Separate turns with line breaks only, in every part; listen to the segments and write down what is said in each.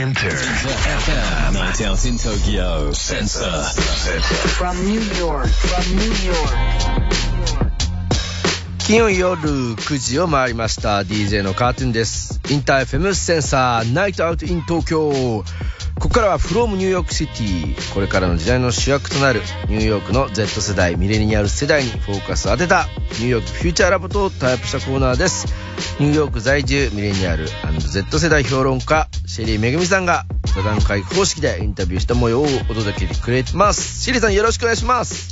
Inter. FM. Night out in Tokyo. Sensor.
From New York, from New York.
金曜夜9時を回りました。DJ のカートゥーンです。インター FM センサー Night Out in 東京。ここからは from ニューヨークシティこれからの時代の主役となるニューヨークの Z 世代ミレニアル世代にフォーカスを当てたニューヨーク Future Lab と題したコーナーです。ニューヨーク在住ミレニアル &Z 世代評論家シェリーめぐみさんが座談会方式でインタビューした模様をお届けてくれますシェリーさんよろしくお願いします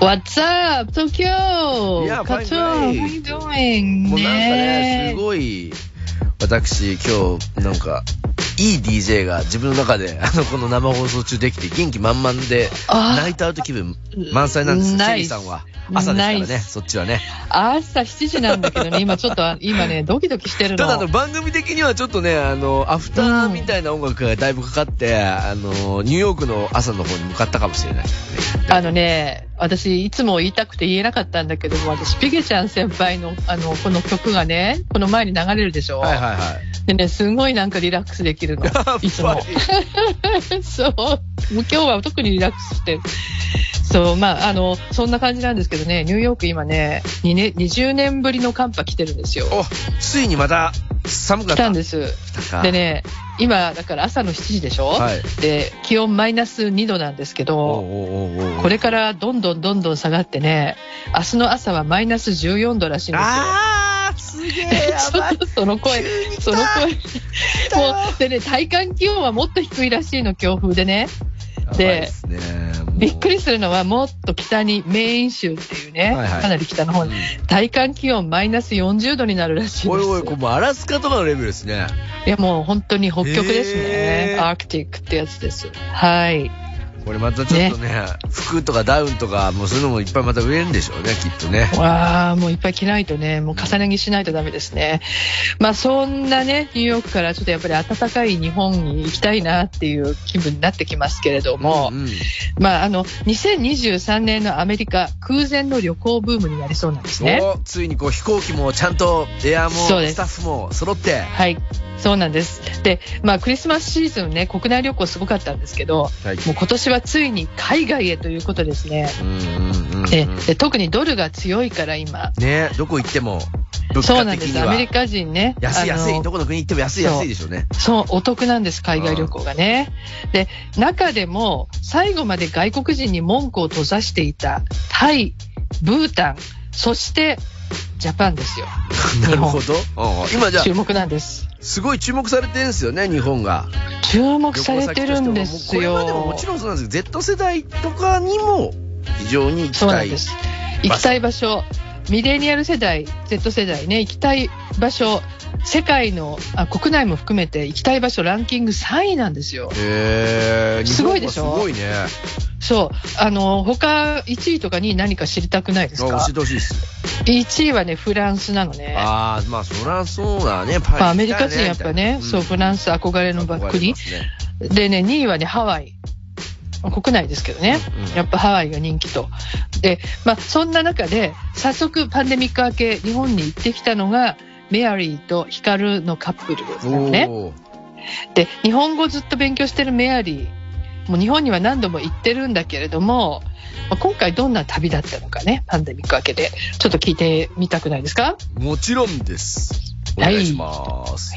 What's up, Tokyo?
いや
課長、how you doing?
もうなんかね、す
い。
ごい、私、今日、なんか、いい DJ が自分の中で、あの、この生放送中できて、元気満々で、 night out 気分満載なんですよ、シェリーさんは。朝ですからね、そっちはね。
朝7時なんだけどね、今ちょっと、今ね、ドキドキしてるの。
ただ、あの、番組的にはちょっとね、あの、アフターみたいな音楽がだいぶかかって、あの、ニューヨークの朝の方に向かったかもしれない。
あのね、私、いつも言いたくて言えなかったんだけども、私、ピゲちゃん先輩の、あの、この曲がね、この前に流れるでしょ？
はいはいはい。
でね、すごいなんかリラックスできるの。いつも。そう。今日は特にリラックスしてる。そう、まあ、あの、そんな感じなんですけどね、ニューヨーク今ね、2年、20年ぶりの寒波来てるんですよ。
お、ついにまた寒かった。
来たんです。でね、今、だから朝の7時でしょ、
はい。
で、気温マイナス2度なんですけど、
おうおうおうおう
これからどんどんどんどん下がってね、明日の朝はマイナス14度らしいんですよ。
あー、すげえ、やばい。
その声、その声。もう、でね、体感気温はもっと低いらしいの、強風でね。でびっくりするのは、もっと北に、メーン州っていうね、
はいはい
かなり北の方に、体感気温マイナス40度になるらしいんです
おいおい、これアラスカとかのレベルですね。
いや、もう本当に北極ですね。アークティックってやつです。はい。
これまたちょっとね、服とかダウンとか、もうそういうのもいっぱいまた売れるんでしょうね、きっとね。
わあ、もういっぱい着ないとね、もう重ね着しないとダメですね。まあそんなね、ニューヨークからちょっとやっぱり暖かい日本に行きたいなっていう気分になってきますけれども、
うんうん
まああの、2023年のアメリカ空前の旅行ブームになりそうなんですね。
おついにこう飛行機もちゃんとエアもスタッフも揃って。
はい。そうなんです。で、まあクリスマスシーズンね、国内旅行すごかったんですけど、
はい。
もう今年はついに海外へということですね。
うんうんうんうん
でで特にドルが強いから今、
ねどこ行っても、物
そうなんです。アメリカ人ね。
安い安い。どこの国行っても安い安いでしょうね。
そう、お得なんです、海外旅行がね。で、中でも、最後まで外国人に文句を閉ざしていた、タイ、ブータン、そして、ジャパンですよ。
なるほど。うん今じゃあ
注目なんです。
すごい注目されてるんですよね、日本が。
注目されてるんです
旅行先としてももうこれまでも
よ
も。ちろんそうなんですけど、Z 世代とかにも非常に行きたい。
そうなんです。行きたい場所、ミレニアル世代、Z 世代ね、行きたい場所、世界の、あ国内も含めて行きたい場所ランキング3位なんですよ。
へー
すごいでしょ？
すごいね。
そう。あの、他1位とか2位何か知りたくないですか？
あ教えてほしいです。
1位はね、フランスなのね。
ああ、まあそらそうだね。パリ
まあ、アメリカ人やっぱね、そう、フラン
ス
ス憧れの国。でね、2位はね、ハワイ。国内ですけどね、
うんうん
やっぱハワイが人気と。で、まあ、そんな中で、早速パンデミック明け、日本に行ってきたのが、メアリーとヒカルのカップルなのね。で、日本語ずっと勉強してるメアリー、もう日本には何度も行ってるんだけれども、まあ今回どんな旅だったのかね、パンデミック明けで、ちょっと聞いてみたくないですか
もちろんです。お
はい
願いします。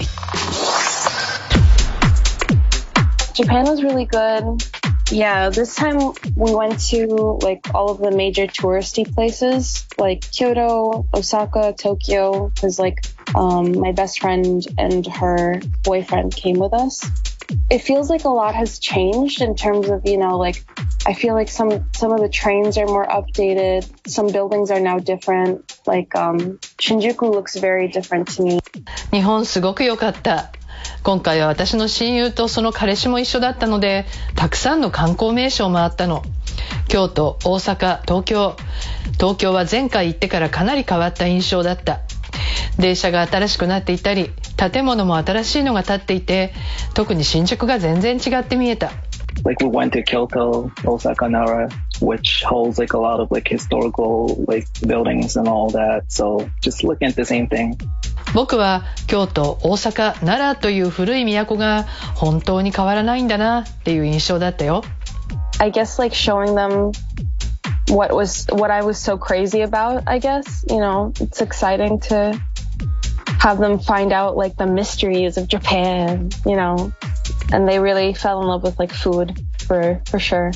Japan was really good. Yeah, this time we went to like all of the major touristy places like Kyoto, Osaka, Tokyo, because like um, my best friend and her boyfriend came with us. It feels like a lot has changed in terms of, you know, like I feel like some some of the trains are more updated, some buildings are now different. Like um, Shinjuku looks very different to me.
日本すごく良かった。今回は私の親友とその彼氏も一緒だったので、たくさんの観光名所を回ったの。京都、大阪、東京。東京は前回行ってからかなり変わった印象だった。電車が新しくなっていたり、建物も新しいのが建っていて、特に新宿が全然違って見えた。
like we went to Kyoto, Osaka, Nara, which holds like a lot of like historical like buildings and all that. So just looking at the same thing.
僕は京都大阪奈良という古い都が本当に変わらないんだなっていう印象だったよ
I guess like showing them what was what I was so crazy about, I guess. You know, it's exciting to have them find out like the mysteries of Japan, you know. And they really fell in love with like food for for sure.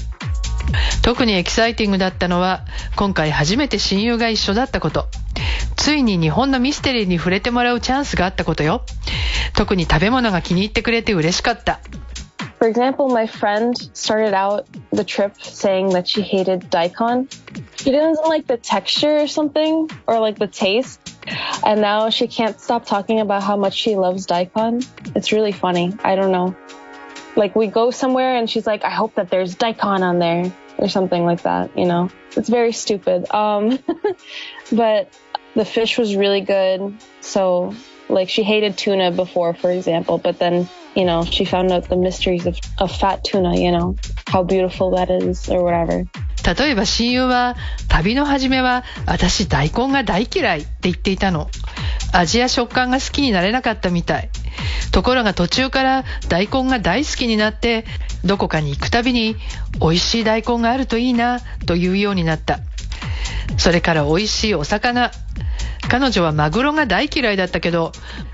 特にエキサイティングだったのは今回初めて親友が一緒だったことついに日本のミステリーに触れてもらうチャンスがあったことよ特に食べ物が気に入ってくれて嬉しかった
For example, my friend started out the trip saying that she hated daikon. She didn't like the texture or something, or like the taste. And now she can't stop talking about how much she loves daikon. It's really funny. I don't know. Like we go somewhere and she's like, I hope that there's daikon on there or something like that, you know. It's very stupid. Um, but the fish was really good. So like she hated tuna before, for example, but then, you know, she found out the mysteries of, of fat tuna, you know, how beautiful that is or whatever.
例えば親友は旅の初めは私大根が大嫌いって言っていたの。味や食感が好きになれなかったみたい。ところが途中から大根が大好きになってどこかに行くたびに美味しい大根があるといいなというようになった。それから美味しいお魚。彼女はマグロが大嫌いだったけど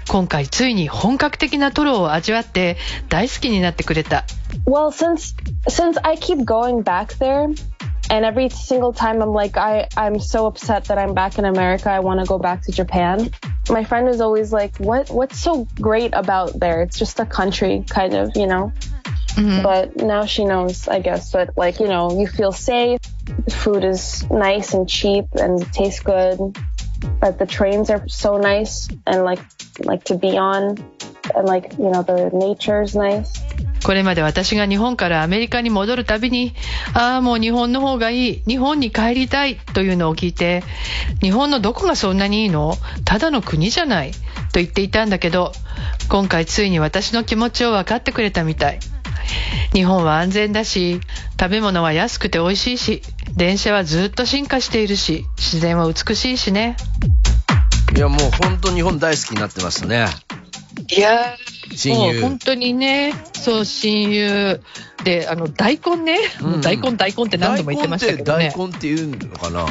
今回ついに本格的なトロを味わって大好きになってくれた。
Well, since since I keep going back there, and every single time I'm like, I I'm so upset that I'm back in America. I want to go back to Japan. My friend was always like, "What what's so great about there? It's just a country, kind of, you know." Mm-hmm. But now she knows, I guess, that like you know, you feel safe. The food is nice and cheap and it tastes good. But the trains are so nice and like like to be on, and like you know, the nature's nice.
これまで私が日本からアメリカに戻るたびに、ああ、もう日本の方がいい、日本に帰りたいというのを聞いて、日本のどこがそんなにいいの？ただの国じゃないと言っていたんだけど、今回ついに私の気持ちを分かってくれたみたい。日本は安全だし、食べ物は安くて美味しいし、電車はずっと進化しているし、自然は美しいしね。
いや、もう本当日本大好きになってましたね。
いや
親友
本当にね、そう、親友。で、あの、大根ね、
うん
大根大根って何度も言ってましたけどね。
大根って大根って言うのかな？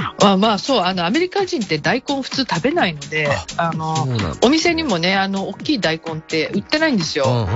あまあそう、あの、アメリカ人って大根普通食べないので、あのお店にもね、あの、大きい大根って売ってないんですよ。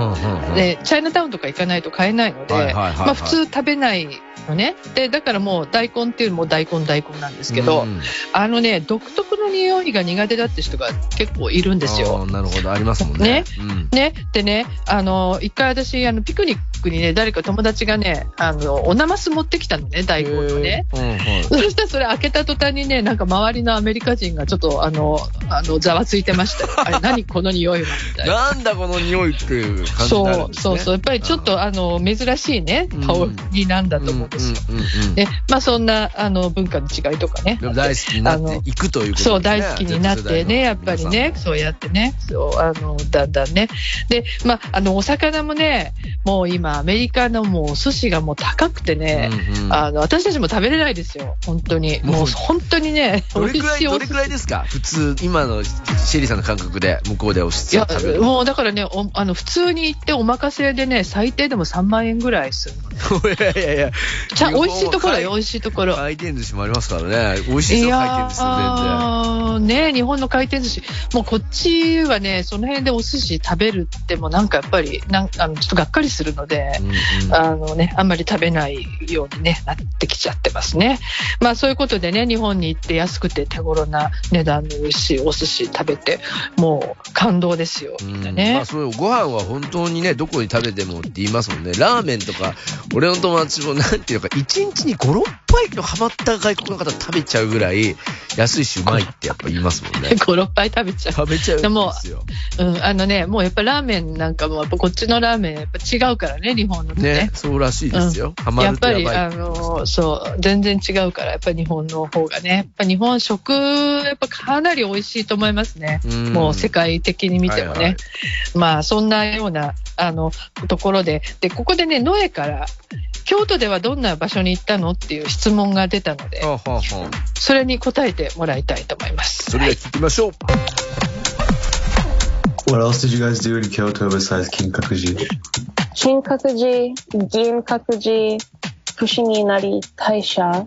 で、チャイナタウンとか行かないと買えないので、まあ普通食べないのね。で、だからもう大根っていうのも大根大根なんですけど、
うん。
あのね、独特の匂いが苦手だって人が結構いるんですよ。
なるほど、ありますもんね。
ね。
うん。
ね、でね、あの、一回私、あの、ピクニックにね、誰か友達がね、あの、おなます持ってきたのね、大根をね。
うんうん
そしたらそれ開けた途端にね、なんか周りのアメリカ人がちょっと、あの、あの、ざわついてましたよ。あれ、何この匂いはみたいな。
なんだこの匂いっていう感じになる
そう。そうそう。やっぱりちょっと、あの、珍しいね、
うん
香りなんだと思うんですよ。
うんうんうんうん
ね、まあそんな、あの、文化の違いとかね。
大好きになっていくということね。
そう、大好きになってね、やっぱりね、そうやってね、そう、あの、だんだんね。で、まあ、あの、お魚もね、もう今、アメリカのもうお寿司がもう高くてね、
うんうん
あの、私たちも食べれないですよ、本当に。
もう
本当にね、
どれくらい、どれくらいですか？普通、今のシェリーさんの感覚で向こうでお寿司を食べる。
もうだからね、おあの普通に行ってお任せでね、最低でも3万円ぐらいするの。
いやいやいや。
ちゃ美味しいところよ、美
回
味しいところ。
回転寿司もありますからね。美味しいですよ、回転寿司全然。
ーね日本の回転寿司。もうこっちはね、その辺でお寿司食べるってもなんかやっぱり、なんあのちょっとがっかりするので、
うんうん
あのね、あんまり食べないように、ね、なってきちゃってますね。まあそういうことでね、日本に行って安くて手頃な値段の美味しいお寿司食べて、もう感動ですよ、みんな
うん
ね。
まあそういうご飯は本当にね、どこに食べてもって言いますもんね。ラーメンとか、俺の友達もなんていうか、1日に5、6杯のハマった外国の方食べちゃうぐらい、安いしうまいってやっぱ言いますもんね。
5、6杯食べちゃう。
食べちゃうんですよ。
うん、あのね、もうやっぱラーメンなんかも、やっぱこっちのラーメンやっぱ違うからね、日本のとね
ね、そうらしいですよ。ハマ
やっぱり。あの、そう、全然違うから、やっぱり日本の方がね、やっぱ日本食、やっぱかなり美味しいと思いますね。
うん
もう世界的に見てもね。
はいはい
まあ、そんなような、あの、ところで、で、ここでね、ノエから、京都ではどんな場所に行ったのっていう質問が出たので、
はあはあはあ
それに答えてもらいたいと思います。
それでは聞きましょう。
What else did you guys do in Kyoto besides Kinkakuji?
Shinkakuji, Ginkakuji, Fushiminari Taisha,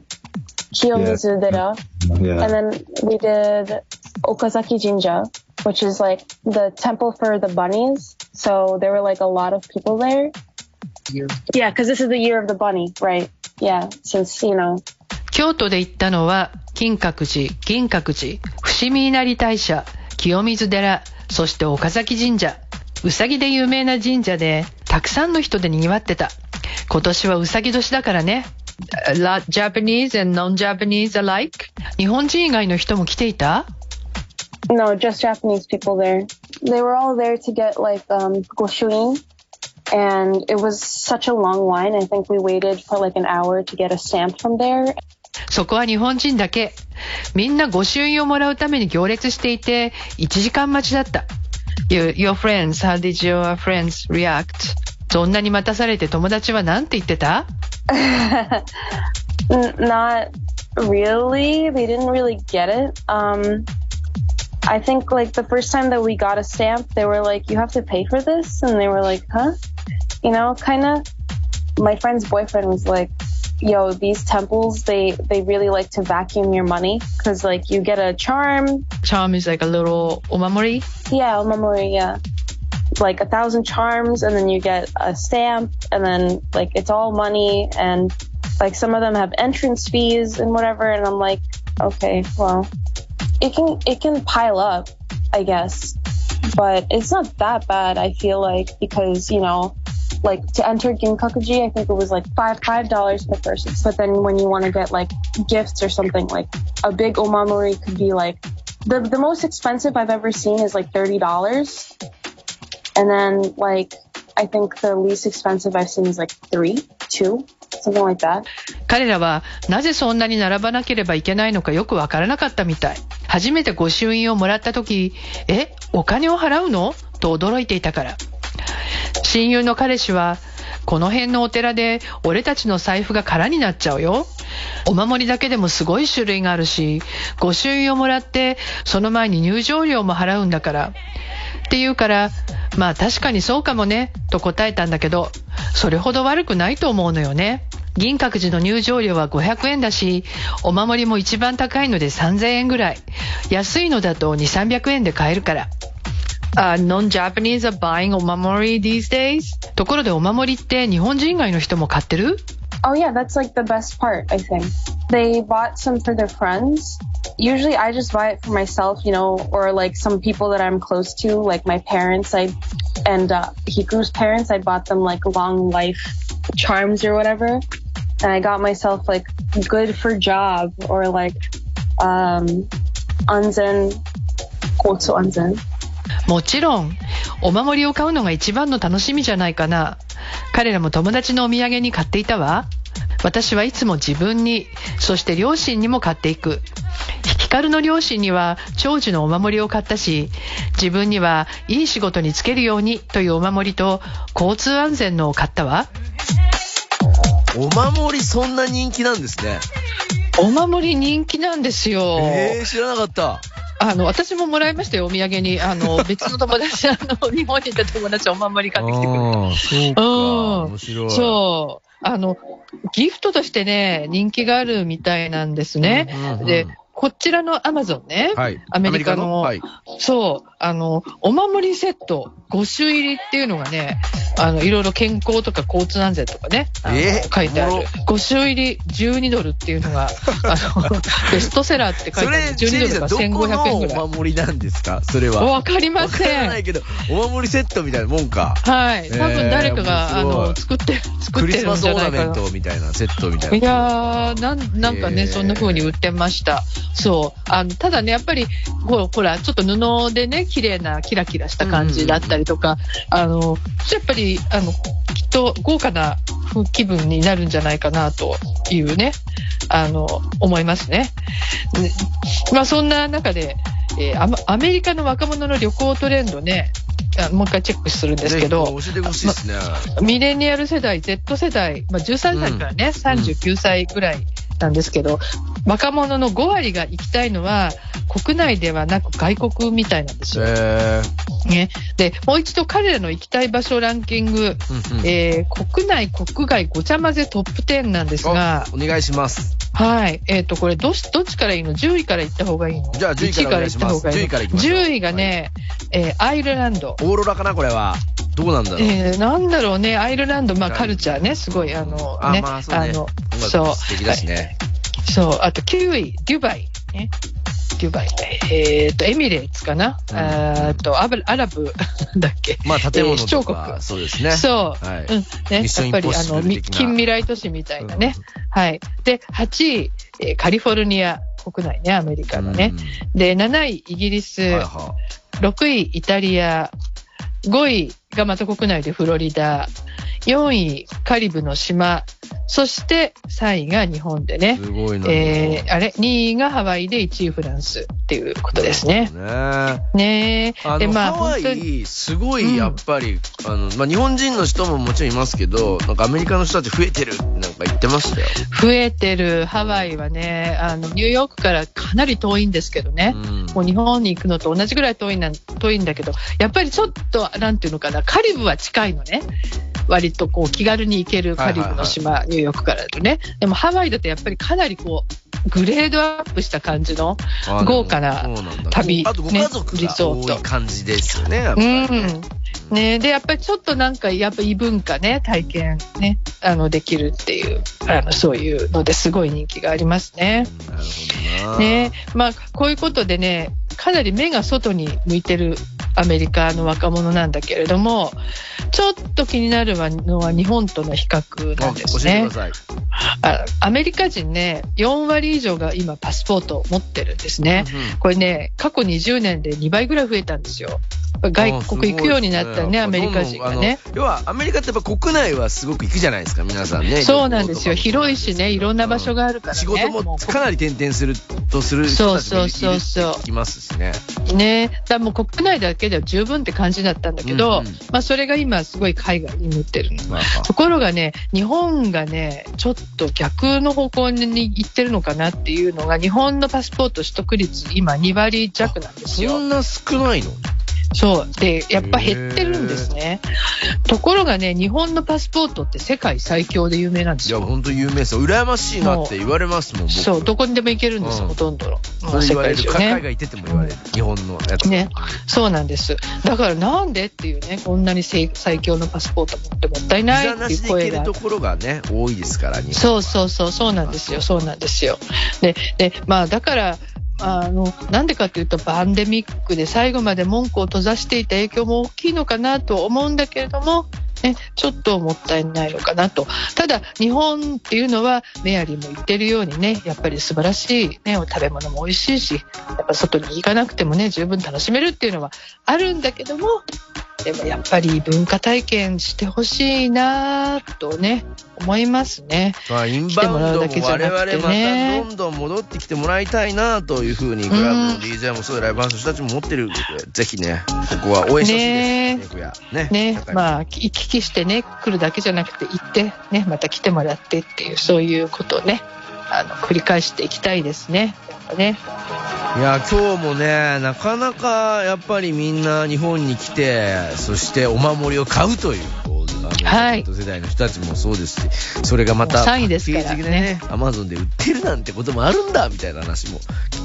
Kiyomizu Dera,
Yeah.
and then we did Okazaki Jinja, which is like the temple for the bunnies. So there were like a lot of people there. Yeah, because this is the year of the bunny, right? Yeah, since, you know,
京都で行ったのは金閣寺銀閣寺伏見稲荷大社清水寺そして岡崎神社うさぎで有名な神社でたくさんの人で賑わってた今年はうさぎ年だからね Japanese and non-Japanese alike 日本人以外の人も来ていた
no, just Japanese people there. They were all there to get like um, goshuin. And it was such a long line. I think we waited for like an hour to get a stamp from there.
そこは日本人だけみんな御朱印をもらうために行列していて1時間待ちだった Your, your friends, how did your friends react? そんなに待たされて友達は何て言ってた
N- not really. They didn't really get it. Um, I think like the first time that we got a stamp, they were like, "You have to pay for this," and they were like, "Huh?" you know, kind of. My friend's boyfriend was like, yo, these temples, they, they really like to vacuum your money because, like, you get a charm.
Charm is like a little omamori?
Yeah, omamori, yeah. Like a thousand charms, and then you get a stamp, and then, like, it's all money, and, like, some of them have entrance fees and whatever, and I'm like, okay, well, it can, it can pile up, I guess. But it's not that bad, I feel like, because, you know, like to enter Ginkakuji, I think it was like five five dollars per person. But then when you want to get like gifts or something, like a big omamori could be like the the most expensive I've ever seen is like thirty dollars, and then like I think the least expensive I've seen is like three, two, something like that.
彼らはなぜそんなに並ばなければいけないのかよくわからなかったみたい。初めて御朱印をもらった時、え、お金を払うのと驚いていたから。 親友の彼氏は、この辺のお寺で俺たちの財布が空になっちゃうよ。お守りだけでもすごい種類があるし、御朱印をもらってその前に入場料も払うんだから。って言うから、まあ確かにそうかもね、と答えたんだけど、それほど悪くないと思うのよね。銀閣寺の入場料は500円だし、お守りも一番高いので3000円ぐらい。安いのだと2、300円で買えるから。Uh, non-Japanese are buying お守り these days? ところでお守りって日本人以外の人も買ってる
Oh yeah, that's like the best part, I think. They bought some for their friends. Usually I just buy it for myself, you know, or like some people that I'm close to, like my parents, I and uh Hiku's parents, I bought them like long life charms or whatever. And I got myself like good for job or like um anzen kotsu anzen.
もちろん、お守りを買うのが一番の楽しみじゃないかな。彼らも友達のお土産に買っていたわ。私はいつも自分に、そして両親にも買っていく。ヒカルの両親には長寿のお守りを買ったし、自分にはいい仕事に就けるようにというお守りと交通安全のを買ったわ。
お守りそんな人気なんですね。
お守り人気なんですよ。
えー、知らなかった。
あの、私ももらいましたよ、お土産に。あの、別の友達、あの、日本にいた友達お守り買ってきてくれて。
あーそうか。
うん
面白い。
そう。あの、ギフトとしてね、人気があるみたいなんですね。
うんうんうん
で、こちらのアマゾンね、
はい。
アメリカの
はい。
そう、あの、お守りセット、5種入りっていうのがね、あの、いろいろ健康とか交通安全とかね、
えー？
書いてある
おもろ。
5種入り12ドルっていうのが、あの、ベストセラーって書いてある。12ドルが
どこ
1500円ぐらい。
のお守りなんですか？それは。
わかりま
わか
せん。
らないけど、お守りセットみたいなもんか。
はい。多分誰かが、あの、作って、作
クリ
ってるん
スマスオーナ
じゃないかな。
メントみたいな、セットみたいな。
いやー、なん、なんかね、
へー
そんな風に売ってました。そう。あの、ただね、やっぱり、ほら、ちょっと布でね、綺麗な、キラキラした感じだったりとか、あの、やっぱり、あの、きっと豪華な気分になるんじゃないかな、というね、あの、思いますね。ねまあ、そんな中で、えーアメリカの若者の旅行トレンドね、あもう一回チェックするんですけど。ミレニアル世代、Z 世代、まあ、13歳からね、39歳ぐらいなんですけど、若者の5割が行きたいのは国内ではなく外国みたいなんですよ。
え
ね、でもう一度彼らの行きたい場所ランキング、
ーうんうん
えー国内、国外ごちゃ混ぜトップ10なんですが、
おお願いします。
はい、えっ、と、これどっち、どっちからいいの ?10 位から行った方がいいの？
じゃあ10位からお願いします
1位から行った方がいいの
？10位から行きましょう
10位がね、えーアイルランド。
オーロラかなこれは。どうなんだろう。
えー、なんだろうね、アイルランド、まあ、
はい
カルチャーね、すごい、あの、
あ
ね、
まあそうね
のそう、
素敵だしね。
そう、あと9位、デュバイ、ね。デュバイ。えっ、と、エミレーツかな、
うん
えっと、アブアラブ、だっけ。
まあ建物
えー首長
とか、
国
そうですね。
そう。
はい
うん。ね、やっぱり、あの、近未来都市みたいなね。はい。で、8位、えーカリフォルニア国内ね、アメリカのね。で、7位、イギリス。
うんはいは
6位、イタリア。5位がまた国内でフロリダ。4位、カリブの島。そして3位が日本で
い
ね。
すごいな。
えー、あれ ?2 位がハワイで1位フランスっていうことですね。
ね
ねで、まあ、
ハワ
本当に。
イ、すごいやっぱり、あの、まあ、日本人の人ももちろんいますけど、なんかアメリカの人たち増えてる？ってなんか言ってましたよ。
増えてるハワイはね、あの、ニューヨークからかなり遠いんですけどね。
うん
もう日本に行くのと同じぐらい遠いな遠いんだけど、やっぱりちょっと、なんていうのかな、カリブは近いのね。割とこう気軽に行けるカリブの島、ニューヨークからだとね。でもハワイだとやっぱりかなりこう、グレードアップした感じの、
あ
豪華な旅
あとご
ね
家族が多い感じですよね、やっぱ
う
りね。
ん。ねで、やっぱりちょっとなんか、やっぱ異文化ね、体験ね、あの、できるっていう、あの、そういうのですごい人気がありますね。
なるほどな。
ねまあ、こういうことでね、かなり目が外に向いてるアメリカの若者なんだけれども、ちょっと気になるのは日本との比較なんですね。あアメリカ人ね、4割以上が今パスポートを持ってるんですね。
うん
これね、過去20年で2倍ぐらい増えたんですよ。外国行くようになったね、アメリカ人がね。
要は、アメリカってやっぱ国内はすごく行くじゃないですか、皆さんね。
そうなんですよ。広いしね、いろんな場所
が
があるからね。
仕事もかなり転々するとする人たちもいる
そうそうそうそう
って聞きますしね。
ね。だもう国内だけでは十分って感じだったんだけど、
うんうん
まあそれが今すごい海外に向ってるの。
まあまあ
ところがね、日本がね、ちょっと逆の方向に行ってるのかなっていうのが、日本のパスポート取得率今2割弱なんですよ。
そんな少ないの？
そう。で、やっぱ減ってるんですね。ところがね、日本のパスポートって世界最強で有名なんで
いや、
すよ。
本当有名ですよ。羨ましいなって言われますもん、僕。
そう、どこにでも行けるんですよ、
うん
ほとんどの。う世
れ言われる。
界中ね。
海外行ってても言われる。日本のやつ。
ね、そうなんです。だからなんでっていうね、こんなに最最強のパスポート持ってもったい
ビ
ないって
い
う声が
と。ころがね、多いですから、
そうそうそう、そうなんですよ、そうなんですよ。で、で、まあだから、あの、なんでかっていうと、パンデミックで最後まで門戸を閉ざしていた影響も大きいのかなと思うんだけれども、ね、ちょっともったいないのかなと。ただ、日本っていうのは、メアリーも言ってるようにね、やっぱり素晴らしい、ね、食べ物も美味しいし、やっぱ外に行かなくてもね、十分楽しめるっていうのはあるんだけども、でもやっぱり文化体験してほしいなとね、思いますね。
まあ、インバウンドも我々ま
来てもらうだけじゃなくてね
たどんどん戻ってきてもらいたいなというふうに、クラブの DJ もそうでライブハウスの人たちも思ってるので、ぜひね、ここは応援してほしい
ね
です。ねね
ね
社、会も
まあ、行き来してね、来るだけじゃなくて行って、ね、また来てもらってっていう、そういうことをね、あの、繰り返していきたいですね。やっぱね。
いや、今日もね、なかなかやっぱりみんな日本に来て、そしてお守りを買うという、
はい
世代の人たちもそうですし、それがまた
もう
パ
3位です
ね、アマゾンで売ってるなんてこともあるんだみたいな話も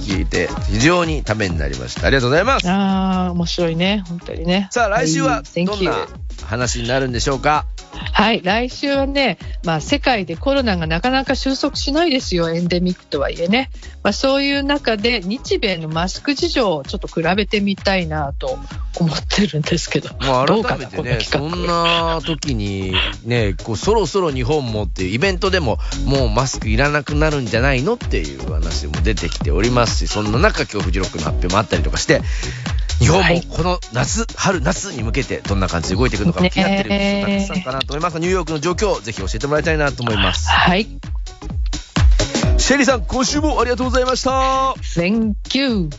聞いて、非常にためになりました。ありがとうございます。
ああ、面白いね、本当にね。
さあ、来週はどんな話になるんでしょうか？
はい、来週はね、まあ、世界でコロナがなかなか収束しないですよ、エンデミックとはいえね。まあ、そういう中で、日米のマスク事情をちょっと比べてみたいなと思ってるんですけど、
もう
どうかな、
改めてね、そん
画。
な時にね、こうそろそろ日本もっていうイベントでももうマスクいらなくなるんじゃないのっていう話も出てきておりますし、そんな中今日フジロックの発表もあったりとかして、日本も
はい
この夏、春、夏に向けてどんな感じで動いていくのかも気になってる人たくさんかなと思います。ニューヨークの状況をぜひ教えてもらいたいなと思います。
はい、
シェリーさん、今週もありがとうございました。
Thank you.